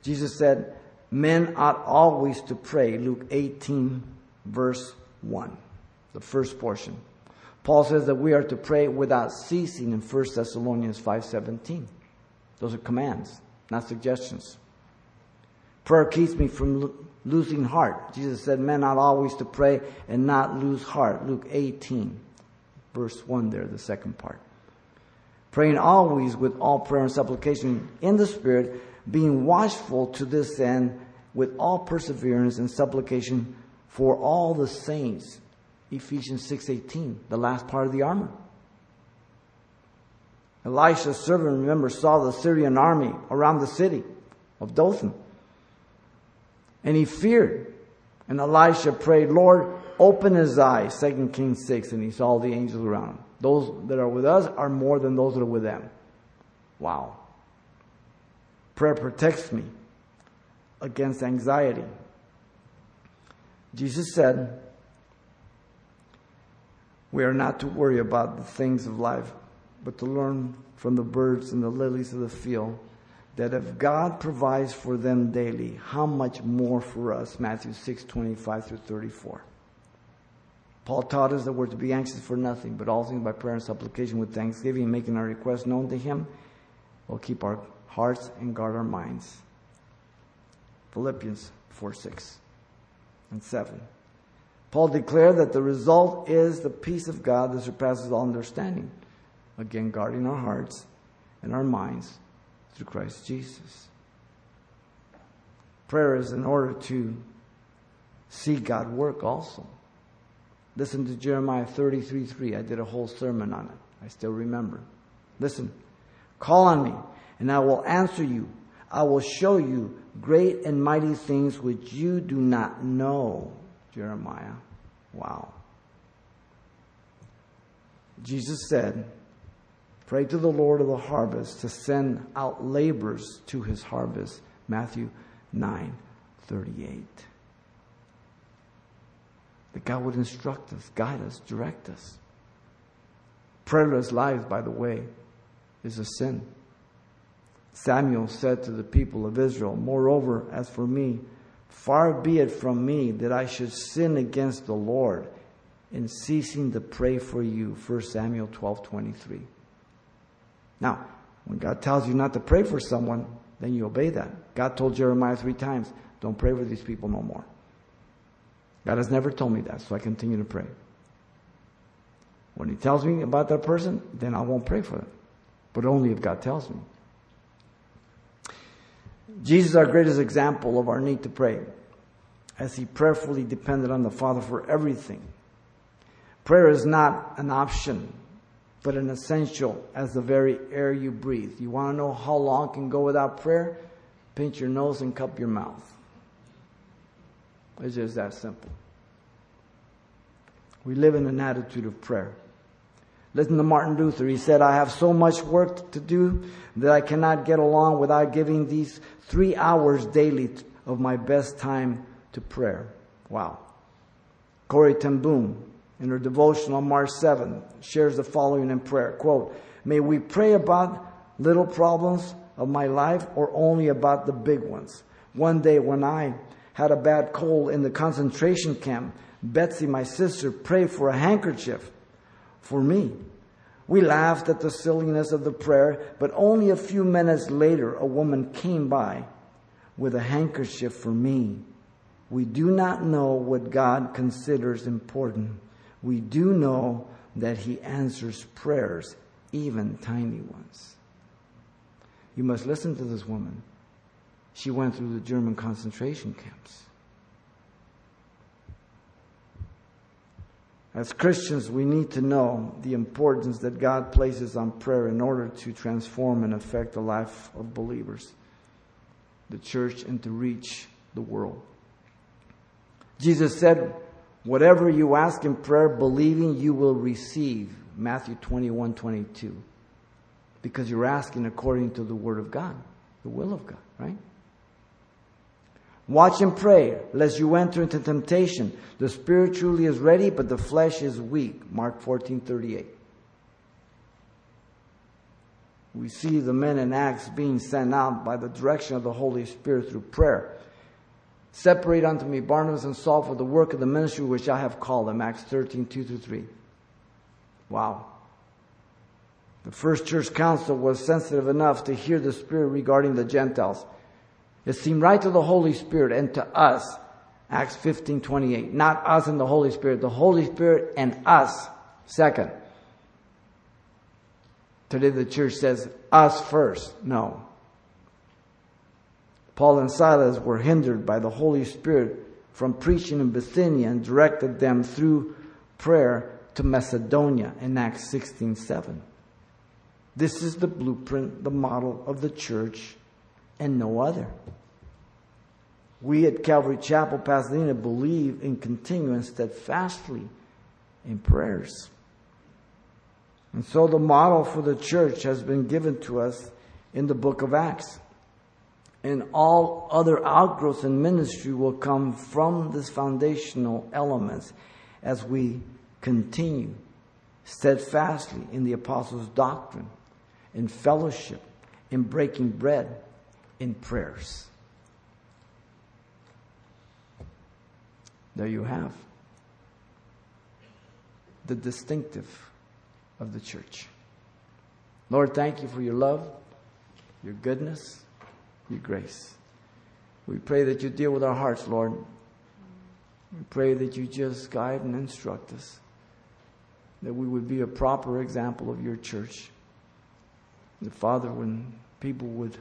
Jesus said, Men ought always to pray, Luke 18, verse 1, the first portion. Paul says that we are to pray without ceasing in 1 Thessalonians 5:17. Those are commands, not suggestions. Prayer keeps me from losing heart. Jesus said, men ought always to pray and not lose heart. Luke 18, verse 1 there, the second part. Praying always with all prayer and supplication in the Spirit, being watchful to this end with all perseverance and supplication for all the saints. Ephesians 6:18, the last part of the armor. Elisha's servant, remember, saw the Syrian army around the city of Dothan. And he feared. And Elisha prayed, Lord, open his eyes. 2 Kings 6. And he saw the angels around him. Those that are with us are more than those that are with them. Wow. Prayer protects me against anxiety. Jesus said, We are not to worry about the things of life, but to learn from the birds and the lilies of the field that if God provides for them daily, how much more for us? Matthew 6, 25 through 34. Paul taught us that we're to be anxious for nothing, but all things by prayer and supplication with thanksgiving, making our requests known to Him, will keep our hearts and guard our minds. Philippians 4, 6 and 7. Paul declared that the result is the peace of God that surpasses all understanding. Again, guarding our hearts and our minds through Christ Jesus. Prayer is in order to see God work also. Listen to Jeremiah 33 3. I did a whole sermon on it. I still remember. Listen. Call on me, and I will answer you. I will show you great and mighty things which you do not know. Jeremiah. Wow. Jesus said, Pray to the Lord of the harvest to send out laborers to his harvest. Matthew 9 38. That God would instruct us, guide us, direct us. Prayerless lives, by the way, is a sin. Samuel said to the people of Israel, Moreover, as for me, far be it from me that I should sin against the Lord in ceasing to pray for you. 1 Samuel 12 23. Now, when God tells you not to pray for someone, then you obey that. God told Jeremiah three times, Don't pray for these people no more. God has never told me that, so I continue to pray. When He tells me about that person, then I won't pray for them, but only if God tells me. Jesus is our greatest example of our need to pray, as He prayerfully depended on the Father for everything. Prayer is not an option, but an essential as the very air you breathe. You want to know how long can go without prayer? Pinch your nose and cup your mouth. It's just that simple. We live in an attitude of prayer. Listen to Martin Luther. He said, I have so much work to do that I cannot get along without giving these three hours daily of my best time to prayer. Wow. Corrie ten in her devotion on March 7, shares the following in prayer. Quote, May we pray about little problems of my life or only about the big ones. One day when I had a bad cold in the concentration camp, Betsy, my sister, prayed for a handkerchief for me. We laughed at the silliness of the prayer, but only a few minutes later, a woman came by with a handkerchief for me. We do not know what God considers important. We do know that He answers prayers, even tiny ones. You must listen to this woman. She went through the German concentration camps. As Christians, we need to know the importance that God places on prayer in order to transform and affect the life of believers, the church, and to reach the world. Jesus said, Whatever you ask in prayer, believing you will receive. Matthew 21 22. Because you're asking according to the Word of God, the will of God, right? Watch and pray, lest you enter into temptation. The spirit truly is ready, but the flesh is weak. Mark 14 38. We see the men in Acts being sent out by the direction of the Holy Spirit through prayer. Separate unto me Barnabas and Saul for the work of the ministry which I have called them. Acts 13 2 through 3. Wow. The first church council was sensitive enough to hear the Spirit regarding the Gentiles. It seemed right to the Holy Spirit and to us. Acts 15, 28. Not us and the Holy Spirit, the Holy Spirit and us. Second. Today the church says us first. No. Paul and Silas were hindered by the Holy Spirit from preaching in Bithynia and directed them through prayer to Macedonia in Acts 16, 7. This is the blueprint, the model of the church and no other. We at Calvary Chapel, Pasadena, believe in continuing steadfastly in prayers. And so the model for the church has been given to us in the book of Acts. And all other outgrowths in ministry will come from these foundational elements as we continue steadfastly in the apostles' doctrine, in fellowship, in breaking bread, in prayers. There you have the distinctive of the church. Lord, thank you for your love, your goodness, your grace. We pray that you deal with our hearts, Lord. We pray that you just guide and instruct us, that we would be a proper example of your church. The Father, when people would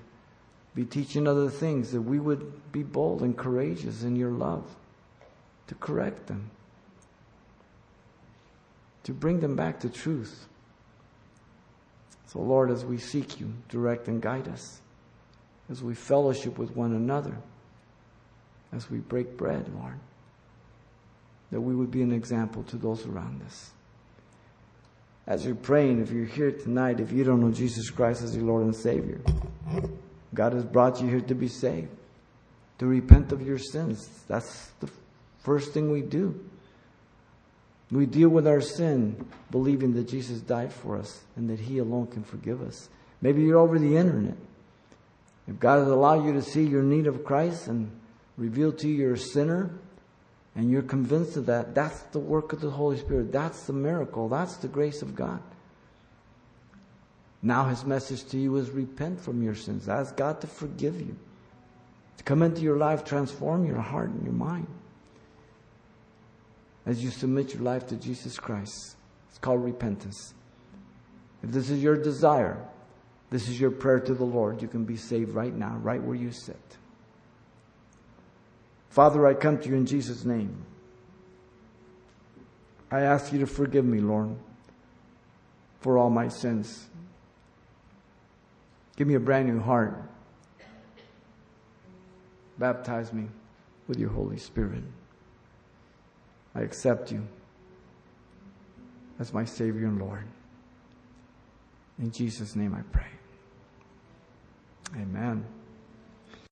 be teaching other things, that we would be bold and courageous in your love to correct them, to bring them back to truth. So, Lord, as we seek you, direct and guide us, as we fellowship with one another, as we break bread, Lord, that we would be an example to those around us. As you're praying, if you're here tonight, if you don't know Jesus Christ as your Lord and Savior, God has brought you here to be saved, to repent of your sins. That's the first thing we do. We deal with our sin believing that Jesus died for us and that He alone can forgive us. Maybe you're over the internet. If God has allowed you to see your need of Christ and revealed to you you're a sinner, and you're convinced of that, that's the work of the Holy Spirit. That's the miracle. That's the grace of God. Now his message to you is repent from your sins. Ask God to forgive you. To come into your life, transform your heart and your mind. As you submit your life to Jesus Christ. It's called repentance. If this is your desire, this is your prayer to the Lord, you can be saved right now, right where you sit. Father, I come to you in Jesus' name. I ask you to forgive me, Lord, for all my sins. Give me a brand new heart. Baptize me with your Holy Spirit. I accept you as my Savior and Lord. In Jesus' name I pray. Amen.